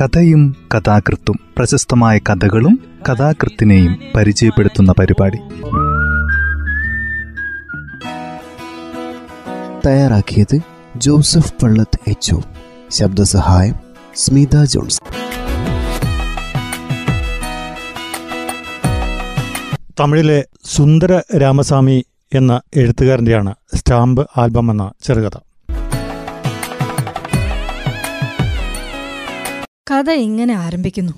കഥയും കഥാകൃത്തും പ്രശസ്തമായ കഥകളും കഥാകൃത്തിനെയും പരിചയപ്പെടുത്തുന്ന പരിപാടി. തയ്യാറാക്കിയത് ജോസഫ് പള്ളത്ത് എച്ച് ശബ്ദസഹായം സ്മിത ജോൺസ്. തമിഴിലെ സുന്ദര രാമസ്വാമി എന്ന എഴുത്തുകാരന്റെയാണ് സ്റ്റാമ്പ് ആൽബം എന്ന ചെറുകഥ. കഥ ഇങ്ങനെ ആരംഭിക്കുന്നു.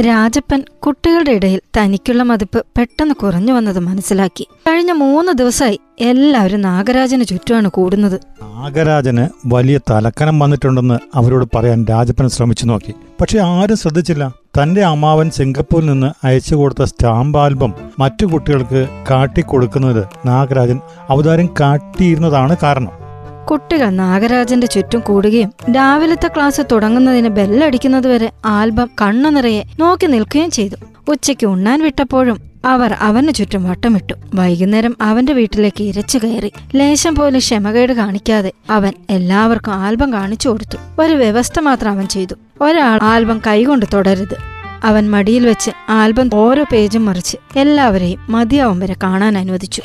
രാജപ്പൻ കുട്ടികളുടെ ഇടയിൽ തനിക്കുള്ള മതിപ്പ് പെട്ടെന്ന് കുറഞ്ഞു വന്നത് മനസ്സിലാക്കി. കഴിഞ്ഞ മൂന്ന് ദിവസമായി എല്ലാവരും നാഗരാജന് ചുറ്റുമാണ് കൂടുന്നത്. നാഗരാജന് വലിയ തലക്കനം വന്നിട്ടുണ്ടെന്ന് അവരോട് പറയാൻ രാജപ്പൻ ശ്രമിച്ചു നോക്കി. പക്ഷെ ആരും ശ്രദ്ധിച്ചില്ല. തന്റെ അമ്മാവൻ സിംഗപ്പൂരിൽ നിന്ന് അയച്ചു കൊടുത്ത സ്റ്റാമ്പ് ആൽബം മറ്റു കുട്ടികൾക്ക് കാട്ടിക്കൊടുക്കുന്നത് നാഗരാജൻ. അവതാരം കാട്ടിയിരുന്നതാണ് കാരണം. കുട്ടികൾ നാഗരാജന്റെ ചുറ്റും കൂടുകയും രാവിലത്തെ ക്ലാസ് തുടങ്ങുന്നതിന് ബെല്ലടിക്കുന്നതുവരെ ആൽബം കണ്ണു നിറയെ നോക്കി നിൽക്കുകയും ചെയ്തു. ഉച്ചയ്ക്ക് ഉണ്ണാൻ വിട്ടപ്പോഴും അവർ അവന് ചുറ്റും വട്ടമിട്ടു. വൈകുന്നേരം അവന്റെ വീട്ടിലേക്ക് ഇരച്ചു കയറി. ലേശം പോലും ക്ഷമകേട് കാണിക്കാതെ അവൻ എല്ലാവർക്കും ആൽബം കാണിച്ചു കൊടുത്തു. ഒരു വ്യവസ്ഥ മാത്രം അവൻ ചെയ്തു. ഒരാൾ ആൽബം കൈകൊണ്ട് തുടരുത്. അവൻ മടിയിൽ വെച്ച് ആൽബം ഓരോ പേജും മറിച്ച് എല്ലാവരെയും മതിയാവും വരെ കാണാൻ അനുവദിച്ചു.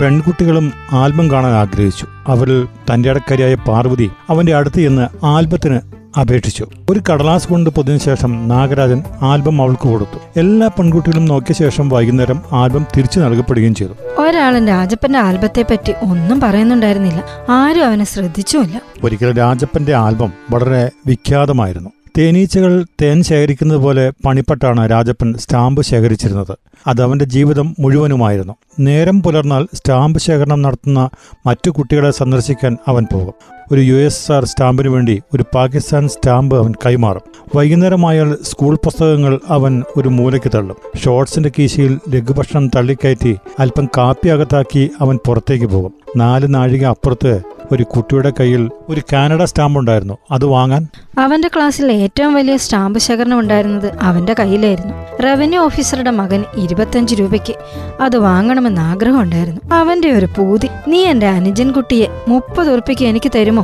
പെൺകുട്ടികളും ആൽബം കാണാൻ ആഗ്രഹിച്ചു. അവരിൽ തന്റെ അടക്കാരിയായ പാർവതി അവന്റെ അടുത്ത് ചെന്ന് ആൽബത്തിന് അപേക്ഷിച്ചു. ഒരു കടലാസ് കൊണ്ട് പൊതിഞ്ഞ ശേഷം നാഗരാജൻ ആൽബം അവൾക്ക് കൊടുത്തു. എല്ലാ പെൺകുട്ടികളും നോക്കിയ ശേഷം വൈകുന്നേരം ആൽബം തിരിച്ചു നൽകപ്പെടുകയും ചെയ്തു. ഒരാളും രാജപ്പന്റെ ആൽബത്തെ പറ്റി ഒന്നും പറയുന്നുണ്ടായിരുന്നില്ല. ആരും അവനെ ശ്രദ്ധിച്ചുമില്ല. ഒരിക്കൽ രാജപ്പന്റെ ആൽബം വളരെ വിഖ്യാതമായിരുന്നു. തേനീച്ചകൾ തേൻ ശേഖരിക്കുന്നത് പോലെ പണിപ്പെട്ടാണ് രാജപ്പൻ സ്റ്റാമ്പ് ശേഖരിച്ചിരുന്നത്. അത് അവന്റെ ജീവിതം മുഴുവനുമായിരുന്നു. നേരം പുലർന്നാൽ സ്റ്റാമ്പ് ശേഖരണം നടത്തുന്ന മറ്റു കുട്ടികളെ സന്ദർശിക്കാൻ അവൻ പോകും. ഒരു യു എസ് ആർ സ്റ്റാമ്പിന് വേണ്ടി ഒരു പാകിസ്ഥാൻ സ്റ്റാമ്പ് അവൻ കൈമാറും. വൈകുന്നേരമായാൽ സ്കൂൾ പുസ്തകങ്ങൾ അവൻ ഒരു മൂലയ്ക്ക് തള്ളും. ഷോർട്സിന്റെ കീശയിൽ ലഘുഭക്ഷണം തള്ളിക്കയറ്റി അല്പം കാപ്പി അകത്താക്കി അവൻ പുറത്തേക്ക് പോകും. നാല് നാഴിക അപ്പുറത്ത് ഒരു കുട്ടിയുടെ കയ്യിൽ ഒരു കാനഡ സ്റ്റാമ്പ് ഉണ്ടായിരുന്നു. അത് വാങ്ങാൻ? അവന്റെ ക്ലാസ്സിൽ ഏറ്റവും വലിയ സ്റ്റാമ്പ് ശേഖരണം ഉണ്ടായിരുന്നത് അവന്റെ കയ്യിലായിരുന്നു. റവന്യൂ ഓഫീസറുടെ മകൻ ഇരുപത്തഞ്ച് രൂപയ്ക്ക് അത് വാങ്ങണമെന്ന് ആഗ്രഹം ഉണ്ടായിരുന്നു. അവന്റെ ഒരു പൂതി നീ എന്റെ അനുജൻ കുട്ടിയെ മുപ്പത് ഉറുപ്പിക്ക് എനിക്ക് തരുമോ?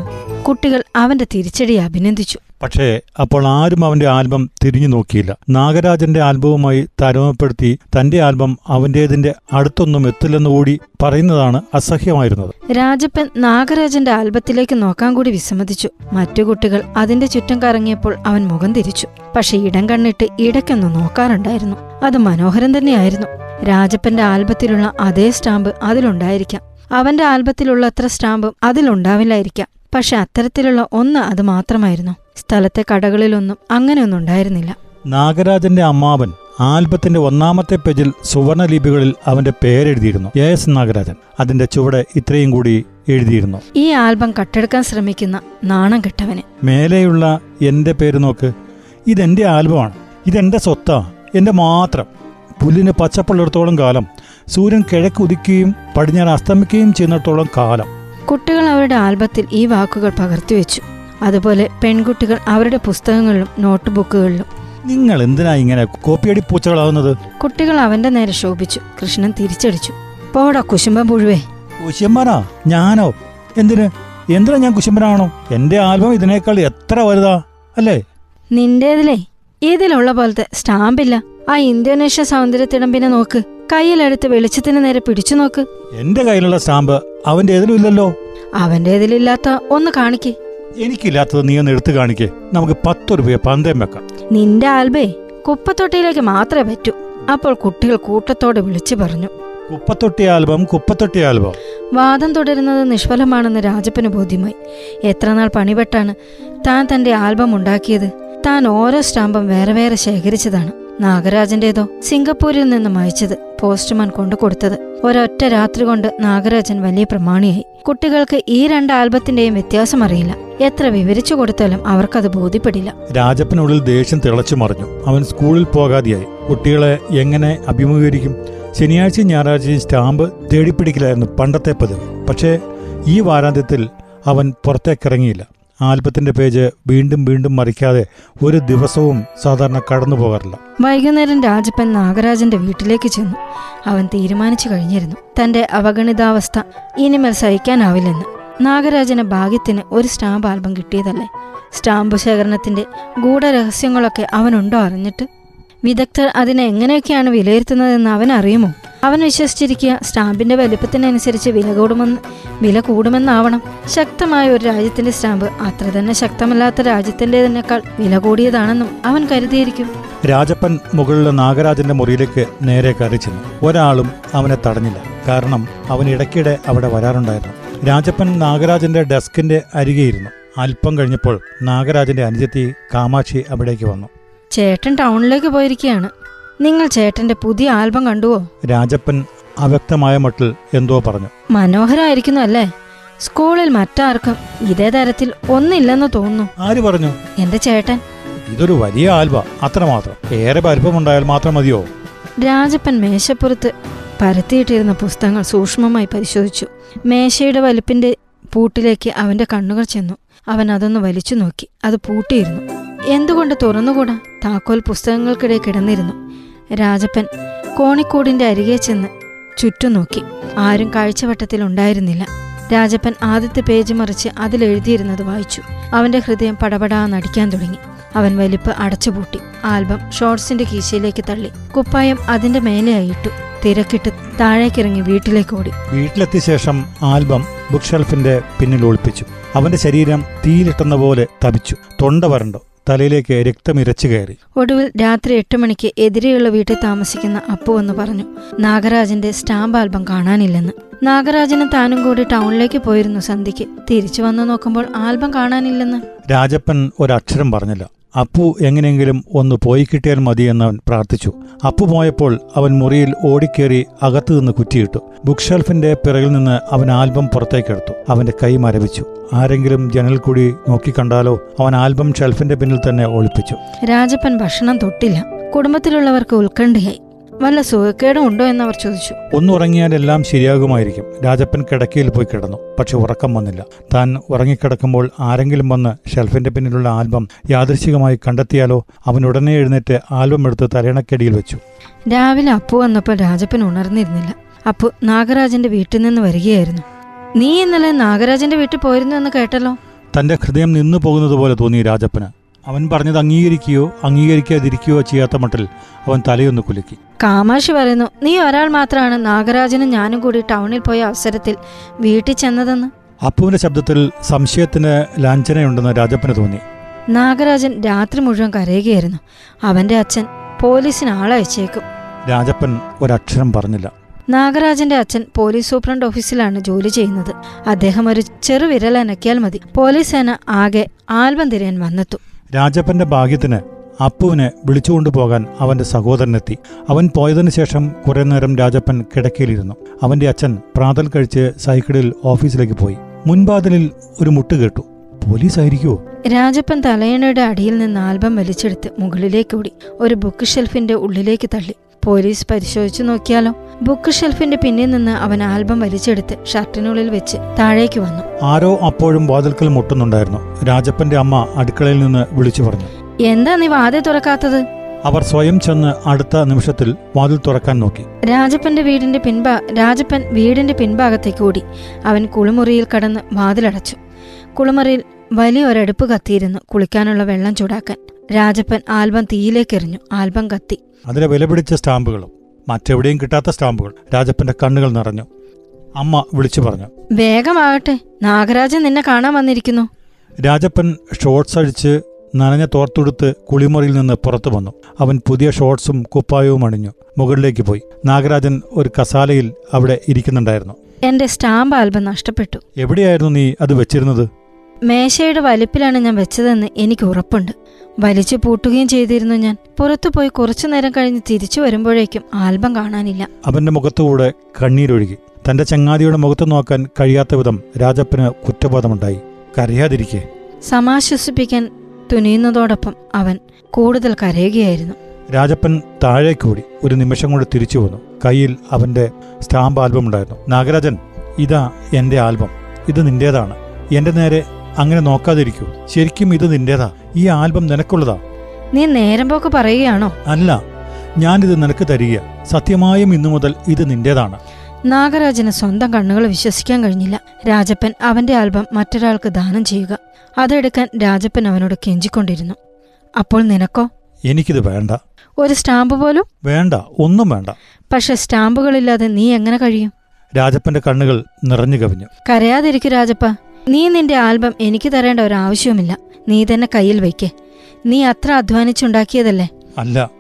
കുട്ടികൾ അവന്റെ തിരിച്ചടിയെ അഭിനന്ദിച്ചു. പക്ഷേ അപ്പോൾ ആരും അവന്റെ ആൽബം തിരിഞ്ഞു നോക്കിയില്ല. നാഗരാജന്റെ ആൽബവുമായി താരതമ്യപ്പെടുത്തി തന്റെ ആൽബം അവന്റേതിന്റെ അടുത്തൊന്നും എത്തില്ലെന്ന് കൂടി പറയുന്നതാണ് അസഹ്യമായിരുന്നത്. രാജപ്പൻ നാഗരാജന്റെ ആൽബത്തിലേക്ക് നോക്കാൻ കൂടി വിസമ്മതിച്ചു. മറ്റു കുട്ടികൾ അതിന്റെ ചുറ്റും കറങ്ങിയപ്പോൾ അവൻ മുഖം തിരിച്ചു. പക്ഷെ ഇടം കണ്ണിട്ട് ഇടയ്ക്കൊന്ന് നോക്കാറുണ്ടായിരുന്നു. അത് മനോഹരം തന്നെയായിരുന്നു. രാജപ്പന്റെ ആൽബത്തിലുള്ള അതേ സ്റ്റാമ്പ് അതിലുണ്ടായിരിക്കാം. അവന്റെ ആൽബത്തിലുള്ള അത്ര സ്റ്റാമ്പും അതിലുണ്ടാവില്ലായിരിക്കാം. പക്ഷെ അത്തരത്തിലുള്ള ഒന്ന് അത് മാത്രമായിരുന്നു. സ്ഥലത്തെ കടകളിലൊന്നും അങ്ങനെയൊന്നും ഉണ്ടായിരുന്നില്ല. നാഗരാജന്റെ അമ്മാവൻ ആൽബത്തിന്റെ ഒന്നാമത്തെ പേജിൽ സുവർണ ലിപികളിൽ അവന്റെ പേരെഴുതിയിരുന്നു. എ എസ് നാഗരാജൻ അതിന്റെ ചുവടെ ഇത്രയും കൂടി എഴുതിയിരുന്നു. ഈ ആൽബം കട്ടെടുക്കാൻ ശ്രമിക്കുന്ന നാണം കെട്ടവന്. മേലെയുള്ള എന്റെ പേര് നോക്ക്. ഇതെന്റെ ആൽബമാണ്. ഇതെന്റെ സ്വത്താ. എന്റെ മാത്രം. പുല്ലിന് പച്ചപ്പുള്ളിടത്തോളം കാലം. സൂര്യൻ കിഴക്ക് ഉദിക്കുകയും പടിഞ്ഞാറ് അസ്തമിക്കുകയും ചെയ്യുന്നിടത്തോളം കാലം. കുട്ടികൾ അവരുടെ ആൽബത്തിൽ ഈ വാക്കുകൾ പകർത്തിവെച്ചു അതുപോലെ പെൺകുട്ടികൾ അവരുടെ പുസ്തകങ്ങളിലും നോട്ട് ബുക്കുകളിലും നിങ്ങൾ എന്തിനാ ഇങ്ങനെ കോപ്പിയടി പൂച്ചകളാവുന്നത്? കുട്ടികൾ അവന്റെ നേരെ ശോഭിച്ചു. കൃഷ്ണൻ തിരിച്ചടിച്ചു. പോടാ കുശുംബം പുഴുവേ. കുശുംബനാ? ഞാനോ? എന്തിന്? എന്തിനാ ഞാൻ കുശുംബനാണോ? എന്റെ ആൽബം ഇതിനേക്കാൾ എത്ര വലുതാ? അല്ലേ? നിന്റേതിലേ? ഇതിലുള്ള പോലത്തെ സ്റ്റാമ്പില്ല. ആ ഇന്തോനേഷ്യ സൗന്ദര്യത്തിടം പിന്നെ നോക്ക്. കയ്യിലെടുത്ത് വെളിച്ചത്തിന് നേരെ പിടിച്ചു നോക്ക്. എന്റെ കയ്യിലുള്ള സ്റ്റാമ്പ് അവന്റെ ഇല്ലല്ലോ? അവന്റെ അവന്റേതിലില്ലാത്ത ഒന്ന് കാണിക്കേ. എനിക്കില്ലാത്തത് നീ ഒന്ന് എടുത്തു കാണിക്കേ. നമുക്ക് പത്ത് രൂപയെ പന്തയം വെക്കാം. നിന്റെ ആൽബേ കുപ്പത്തൊട്ടിയിലേക്ക് മാത്രമേ പറ്റൂ. അപ്പോൾ കുട്ടികൾ കൂട്ടത്തോടെ വിളിച്ചു പറഞ്ഞു. കുപ്പത്തൊട്ടി ആൽബം കുപ്പത്തൊട്ടി ആൽബം. വാദം തുടരുന്നത് നിഷ്ഫലമാണെന്ന് രാജപ്പന് ബോധ്യമായി. എത്രനാൾ പണിപെട്ടാണ് താൻ തന്റെ ആൽബം ഉണ്ടാക്കിയത്? താൻ ഓരോ സ്റ്റാമ്പും വേറെ വേറെ ശേഖരിച്ചതാണ്. നാഗരാജന്റേതോ സിംഗപ്പൂരിൽ നിന്നും അയച്ചത് പോസ്റ്റ്മാൻ കൊണ്ടു കൊടുത്തത്. ഒരൊറ്റ രാത്രി കൊണ്ട് നാഗരാജൻ വലിയ പ്രമാണിയായി. കുട്ടികൾക്ക് ഈ രണ്ട് ആൽബത്തിന്റെയും വ്യത്യാസം അറിയില്ല. എത്ര വിവരിച്ചു കൊടുത്താലും അവർക്കത് ബോധ്യപ്പെടില്ല. രാജപ്പനുള്ളിൽ ദേഷ്യം തിളച്ചു മറിഞ്ഞു. അവൻ സ്കൂളിൽ പോകാതെയായി. കുട്ടികളെ എങ്ങനെ അഭിമുഖീകരിക്കും? ശനിയാഴ്ച ഞായറാഴ്ചയും സ്റ്റാമ്പ് തേടിപ്പിടിക്കലായിരുന്നു പണ്ടത്തെ പതിവ്. പക്ഷേ ഈ വാരാന്ത്യത്തിൽ അവൻ പുറത്തേക്കിറങ്ങിയില്ല. ആൽബത്തിന്റെ പേജ് വീണ്ടും വീണ്ടും മറിക്കാതെ ഒരു ദിവസവും സാധാരണ കടന്നു പോകാറില്ല. വൈകുന്നേരം രാജപ്പൻ നാഗരാജന്റെ വീട്ടിലേക്ക് ചെന്നു. അവൻ തീരുമാനിച്ചു കഴിഞ്ഞിരുന്നു. തന്റെ അവഗണിതാവസ്ഥ ഇനിമേൽ സഹിക്കാനാവില്ലെന്ന്. നാഗരാജന് ഭാഗ്യത്തിന് ഒരു സ്റ്റാമ്പ് ആൽബം കിട്ടിയതല്ലേ? സ്റ്റാമ്പ് ശേഖരണത്തിന്റെ ഗൂഢരഹസ്യങ്ങളൊക്കെ അവനുണ്ടോ അറിഞ്ഞിട്ട്? വിദഗ്ധർ അതിനെ എങ്ങനെയൊക്കെയാണ് വിലയിരുത്തുന്നതെന്ന് അവൻ അറിയുമോ അവൻ വിശ്വസിച്ചിരിക്കുക സ്റ്റാമ്പിന്റെ വലിപ്പത്തിനനുസരിച്ച് വില കൂടുമെന്ന് വില കൂടുമെന്നാവണം. ശക്തമായ ഒരു രാജ്യത്തിന്റെ സ്റ്റാമ്പ് അത്ര തന്നെ ശക്തമല്ലാത്ത രാജ്യത്തിന്റെതിനേക്കാൾ വില കൂടിയതാണെന്നും അവൻ കരുതിയിരിക്കും. രാജപ്പൻ മുകളിലെ നാഗരാജന്റെ മുറിയിലേക്ക് നേരെ കയറി ചെന്നു. ഒരാളും അവനെ തടഞ്ഞില്ല. കാരണം അവൻ ഇടയ്ക്കിടെ അവിടെ വരാറുണ്ടായിരുന്നു. രാജപ്പൻ നാഗരാജന്റെ ഡെസ്കിന്റെ അരികെയിരുന്നു അല്പം കഴിഞ്ഞപ്പോൾ നാഗരാജന്റെ അനുജത്തി കാമാക്ഷി അവിടേക്ക് വന്നു. ചേട്ടൻ ടൗണിലേക്ക് പോയിരിക്കുകയാണ്. നിങ്ങൾ ചേട്ടന്റെ പുതിയ ആൽബം കണ്ടുവോ? രാജപ്പൻ അവ്യക്തമായ മട്ടിൽ എന്തോ പറഞ്ഞു. മനോഹരായിരിക്കുന്നു അല്ലേ? സ്കൂളിൽ മറ്റാർക്കും ഇതേ തരത്തിൽ ഒന്നില്ലെന്ന് തോന്നുന്നു. ആര് പറഞ്ഞു? എന്റെ ചേട്ടൻ. ഇതൊരു വലിയ ആൽബ അത്രമാത്രം. ഏറെ വലിപ്പമുണ്ടായാൽ മാത്രം മതിയോ? രാജപ്പൻ മേശപ്പുറത്ത് പരത്തിയിട്ടിരുന്ന പുസ്തകങ്ങൾ സൂക്ഷ്മമായി പരിശോധിച്ചു. മേശയുടെ വലിപ്പിന്റെ പൂട്ടിലേക്ക് അവന്റെ കണ്ണുകൾ ചെന്നു. അവൻ അതൊന്ന് വലിച്ചു നോക്കി. അത് പൂട്ടിയിരുന്നു. എന്തുകൊണ്ട് തുറന്നുകൂടാ? താക്കോൽ പുസ്തകങ്ങൾക്കിടെ കിടന്നിരുന്നു. രാജപ്പൻ കോണിക്കോടിന്റെ അരികെ ചെന്ന് ചുറ്റും നോക്കി ആരും കാഴ്ചവട്ടത്തിൽ ഉണ്ടായിരുന്നില്ല. രാജപ്പൻ ആദ്യത്തെ പേജ് മറിച്ച് അതിലെഴുതിയിരുന്നത് വായിച്ചു. അവന്റെ ഹൃദയം പടപടാ നടിക്കാൻ തുടങ്ങി. അവൻ വലിപ്പ് അടച്ചുപൂട്ടി. ആൽബം ഷോർട്സിന്റെ കീശയിലേക്ക് തള്ളി. കുപ്പായം അതിന്റെ മേലെയായിട്ടു തിരക്കിട്ട് താഴേക്കിറങ്ങി വീട്ടിലേക്ക് ഓടി. വീട്ടിലെത്തിയ ശേഷം ആൽബം ബുക്ക് ഷെൽഫിന്റെ പിന്നിൽ ഒളിപ്പിച്ചു. അവന്റെ ശരീരം തീയിലിട്ടുന്ന പോലെ തപിച്ചു. തൊണ്ട വരണ്ടു? തലയിലേക്ക് രക്തമിരച്ചു കയറി. ഒടുവിൽ രാത്രി എട്ട് മണിക്ക് എതിരെയുള്ള വീട്ടിൽ താമസിക്കുന്ന അപ്പു എന്ന് പറഞ്ഞു നാഗരാജന്റെ സ്റ്റാമ്പ് ആൽബം കാണാനില്ലെന്ന്. നാഗരാജനും താനും കൂടി ടൗണിലേക്ക് പോയിരുന്നു സന്ധ്യയ്ക്ക്. തിരിച്ചു വന്നു നോക്കുമ്പോൾ ആൽബം കാണാനില്ലെന്ന്. രാജപ്പൻ ഒരക്ഷരം പറഞ്ഞില്ല. അപ്പു എങ്ങനെയെങ്കിലും ഒന്ന് പോയി കിട്ടിയാൽ മതിയെന്ന് അവൻ പ്രാർത്ഥിച്ചു. അപ്പു പോയപ്പോൾ അവൻ മുറിയിൽ ഓടിക്കേറി അകത്തു നിന്ന് കുറ്റിയിട്ടു. ബുക്ക് ഷെൽഫിന്റെ പിറകിൽ നിന്ന് അവൻ ആൽബം പുറത്തേക്കെടുത്തു. അവന്റെ കൈ മരവിച്ചു. ആരെങ്കിലും ജനൽ കൂടി നോക്കിക്കണ്ടാലോ അവൻ ആൽബം ഷെൽഫിന്റെ പിന്നിൽ തന്നെ ഒളിപ്പിച്ചു. രാജപ്പൻ ഭക്ഷണം തൊട്ടില്ല. കുടുംബത്തിലുള്ളവർക്ക് ഉത്കണ്ഠയായി. വല്ല സുഖക്കേടും ഉണ്ടോ എന്നവർ ചോദിച്ചു. ഒന്ന് ഉറങ്ങിയാൽ എല്ലാം ശരിയാകുമായിരിക്കും. രാജപ്പൻ കിടക്കയിൽ പോയി കിടന്നു. പക്ഷെ ഉറക്കം വന്നില്ല. താൻ ഉറങ്ങിക്കിടക്കുമ്പോൾ ആരെങ്കിലും വന്ന് ഷെൽഫിന്റെ പിന്നിലുള്ള ആൽബം യാദൃശികമായി കണ്ടെത്തിയാലോ? അവൻ ഉടനെ എഴുന്നേറ്റ് ആൽബം എടുത്ത് തലയണക്കടിയിൽ വെച്ചു. രാവിലെ അപ്പു വന്നപ്പോൾ രാജപ്പൻ ഉണർന്നിരുന്നില്ല. അപ്പു നാഗരാജന്റെ വീട്ടിൽ നിന്ന് വരികയായിരുന്നു. നീ ഇന്നലെ നാഗരാജന്റെ വീട്ടിൽ പോയിരുന്നു എന്ന് കേട്ടല്ലോ? തന്റെ ഹൃദയം നിന്നു പോകുന്നത് പോലെ തോന്നി രാജപ്പന്. അവൻ പറഞ്ഞത് അംഗീകരിക്കുകയോ അംഗീകരിക്കാതിരിക്കുകയോ ചെയ്യാത്ത മട്ടിൽ അവൻ തലയൊന്ന് കുലുക്കി. കാമാക്ഷി പറയുന്നു നീ ഒരാൾ മാത്രമാണ് നാഗരാജനും ഞാനും കൂടി ടൗണിൽ പോയ അവസരത്തിൽ വീട്ടിൽ ചെന്നതെന്ന്? അപ്പുവിന്റെ ശബ്ദത്തിൽ സംശയത്തിന് ലാഞ്ചനയുണ്ടെന്ന് രാജപ്പന് തോന്നി. നാഗരാജൻ രാത്രി മുഴുവൻ കരയുകയായിരുന്നു. അവന്റെ അച്ഛൻ പോലീസിന് ആളയച്ചേക്കും രാജപ്പൻ ഒരക്ഷരം പറഞ്ഞില്ല. നാഗരാജന്റെ അച്ഛൻ പോലീസ് സൂപ്രണ്ട് ഓഫീസിലാണ് ജോലി ചെയ്യുന്നത്. അദ്ദേഹം ഒരു ചെറുവിരൽ അനക്കിയാൽ മതി. പോലീസ് സേന ആകെ ആൽബം തിരയാൻ വന്നെത്തും. രാജപ്പന്റെ ഭാഗ്യത്തിന് അപ്പുവിനെ വിളിച്ചുകൊണ്ടുപോകാൻ അവന്റെ സഹോദരനെത്തി. അവൻ പോയതിനു ശേഷം കുറെ നേരം രാജപ്പൻ കിടക്കയിലിരുന്നു. അവന്റെ അച്ഛൻ പ്രാതൽ കഴിച്ച് സൈക്കിളിൽ ഓഫീസിലേക്ക് പോയി. മുൻവാതിലിൽ ഒരു മുട്ട് കേട്ടു. പോലീസ് ആയിരിക്കുമോ രാജപ്പൻ തലയണയുടെ അടിയിൽ നിന്ന് ആൽബം വലിച്ചെടുത്ത് മുകളിലേക്ക് ഓടി ഒരു ബുക്ക് ഷെൽഫിന്റെ ഉള്ളിലേക്ക് തള്ളി. പോലീസ് പരിശോധിച്ചു നോക്കിയാലോ? ബുക്ക് ഷെൽഫിന്റെ പിന്നിൽ നിന്ന് അവൻ ആൽബം വലിച്ചെടുത്ത് ഷർട്ടിനുള്ളിൽ വെച്ച് താഴേക്ക് വന്നു. ആരോ അപ്പോഴും വാതിൽക്കൽ മുട്ടുന്നുണ്ടായിരുന്നു. രാജപ്പന്റെ അമ്മ അടുക്കളയിൽ നിന്ന് വിളിച്ചു പറഞ്ഞു. എന്താ നീ വാതിൽ തുറക്കാത്തത്? അവർ സ്വയം ചെന്ന് അടുത്ത നിമിഷത്തിൽ വാതിൽ തുറക്കാൻ നോക്കി. രാജപ്പന്റെ വീടിന്റെ പിൻഭാ രാജപ്പൻ വീടിന്റെ പിൻഭാഗത്തേക്ക് ഓടി. അവൻ കുളിമുറിയിൽ കടന്ന് വാതിലടച്ചു. കുളിമുറിയിൽ വലിയ ഒരടുപ്പ് കത്തിയിരുന്നു കുളിക്കാനുള്ള വെള്ളം ചൂടാക്കാൻ. രാജപ്പൻ ആൽബം തീയിലേക്ക് എറിഞ്ഞു. ആൽബം കത്തി. അതിലെ വിലപിടിച്ച സ്റ്റാമ്പുകളും മറ്റെവിടെയും കിട്ടാത്ത സ്റ്റാമ്പുകൾ. രാജപ്പന്റെ കണ്ണുകൾ നിറഞ്ഞു. അമ്മ വിളിച്ചു പറഞ്ഞു. വേഗമാകട്ടെ നാഗരാജൻ നിന്നെ കാണാൻ വന്നിരിക്കുന്നു. രാജപ്പൻ ഷോർട്സ് അഴിച്ച് നനഞ്ഞ തോർത്തുടുത്ത് കുളിമുറിയിൽ നിന്ന് പുറത്തു വന്നു. അവൻ പുതിയ ഷോർട്സും കുപ്പായവും അണിഞ്ഞു. മുകളിലേക്ക് പോയി. നാഗരാജൻ ഒരു കസാലയിൽ അവിടെ ഇരിക്കുന്നുണ്ടായിരുന്നു. എന്റെ സ്റ്റാമ്പ് ആൽബം നഷ്ടപ്പെട്ടു. എവിടെയായിരുന്നു നീ അത് വെച്ചിരുന്നത്? മേശയുടെ വലിപ്പിലാണ് ഞാൻ വെച്ചതെന്ന് എനിക്ക് ഉറപ്പുണ്ട്. വലിച്ചു പൂട്ടുകയും ചെയ്തിരുന്നു ഞാൻ. പുറത്തു പോയി കുറച്ചു നേരം കഴിഞ്ഞ് തിരിച്ചു വരുമ്പോഴേക്കും ആൽബം കാണാനില്ല. അവന്റെ മുഖത്തുകൂടെ കണ്ണീരൊഴുകി. തന്റെ ചങ്ങാതിയുടെ മുഖത്ത് നോക്കാൻ കഴിയാത്ത വിധം രാജപ്പന് കുറ്റബോധമുണ്ടായി. കരയാതിരിക്കെ. സമാശ്വസിപ്പിക്കാൻ തുനിയുന്നതോടൊപ്പം അവൻ കൂടുതൽ കരയുകയായിരുന്നു. രാജപ്പൻ താഴേക്കൂടി ഒരു നിമിഷം കൊണ്ട് തിരിച്ചു വന്നു. കയ്യിൽ അവന്റെ സ്റ്റാമ്പ് ആൽബം ഉണ്ടായിരുന്നു. നാഗരാജൻ ഇതാ എന്റെ ആൽബം. ഇത് നിന്റേതാണ്. എന്റെ നേരെ അങ്ങനെ നോക്കാതിരിക്കൂ. ശരിക്കും ഇത് നിന്റേതാ. ഈ ആൽബം നിനക്കുള്ളതാ. നീ നേരം പോക്ക് പറയുകയാണോ? അല്ല. ഞാനിത് നിനക്ക് തരിക. സത്യമായും ഇന്നു മുതൽ ഇത് നിന്റേതാണ്. നാഗരാജന് സ്വന്തം കണ്ണുകൾ വിശ്വസിക്കാൻ കഴിഞ്ഞില്ല. രാജപ്പൻ അവന്റെ ആൽബം മറ്റൊരാൾക്ക് ദാനം ചെയ്യുക. അതെടുക്കാൻ രാജപ്പൻ അവനോട് കെഞ്ചിക്കൊണ്ടിരുന്നു. അപ്പോൾ നിനക്കോ? എനിക്കിത് വേണ്ട. ഒരു സ്റ്റാമ്പ് പോലും? വേണ്ട. ഒന്നും വേണ്ട. പക്ഷെ സ്റ്റാമ്പുകളില്ലാതെ നീ എങ്ങനെ കഴിയും? രാജപ്പന്റെ കണ്ണുകൾ നിറഞ്ഞു കവിഞ്ഞു. കരയാതിരിക്കു രാജപ്പ. നീ നിന്റെ ആൽബം എനിക്ക് തരേണ്ട ഒരു ആവശ്യവുമില്ല നീ തന്നെ കയ്യിൽ വയ്ക്കേ. നീ അത്ര അധ്വാനിച്ചുണ്ടാക്കിയതല്ലേ? അല്ല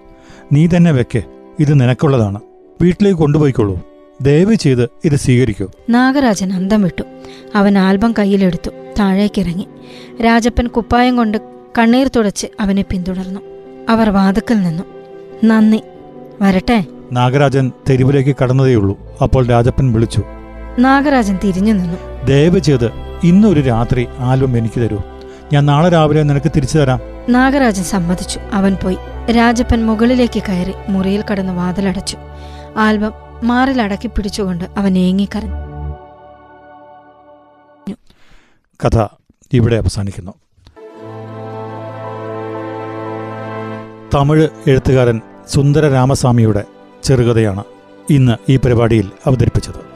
നീ തന്നെ വെക്കേ. ഇത് നിനക്കുള്ളതാണ്. വീട്ടിലേക്ക് കൊണ്ടുപോയിക്കോളൂ. ദയവ് ചെയ്ത് ഇത് സ്വീകരിക്കൂ. നാഗരാജൻ അന്തം വിട്ടു. അവൻ ആൽബം കയ്യിലെടുത്തു. താഴേക്കിറങ്ങി. രാജപ്പൻ കുപ്പായം കൊണ്ട് കണ്ണീർ തുടച്ച് അവനെ പിന്തുടർന്നു. അവർ വാതുക്കൽ നിന്നു. നന്ദി. വരട്ടെ? നാഗരാജൻ തെരുവിലേക്ക് കടന്നതേയുള്ളൂ. അപ്പോൾ രാജപ്പൻ വിളിച്ചു. നാഗരാജൻ തിരിഞ്ഞു നിന്നു. ദയവ് ചെയ്ത് ഇന്നൊരു രാത്രി ആൽബം എനിക്ക് തരൂ. ഞാൻ നാളെ രാവിലെ നിനക്ക് തിരിച്ചു തരാം. നാഗരാജൻ സമ്മതിച്ചു. അവൻ പോയി. രാജപ്പൻ മുകളിലേക്ക് കയറി മുറിയിൽ കടന്ന് വാതിലടച്ചു. ആൽബം മാറിൽ അടക്കി പിടിച്ചുകൊണ്ട് അവൻ ഏങ്ങിക്കരഞ്ഞു കഥ ഇവിടെ അവസാനിക്കുന്നു. തമിഴ് എഴുത്തുകാരൻ സുന്ദര രാമസ്വാമിയുടെ ചെറുകഥയാണ് ഇന്ന് ഈ പരിപാടിയിൽ അവതരിപ്പിച്ചത്.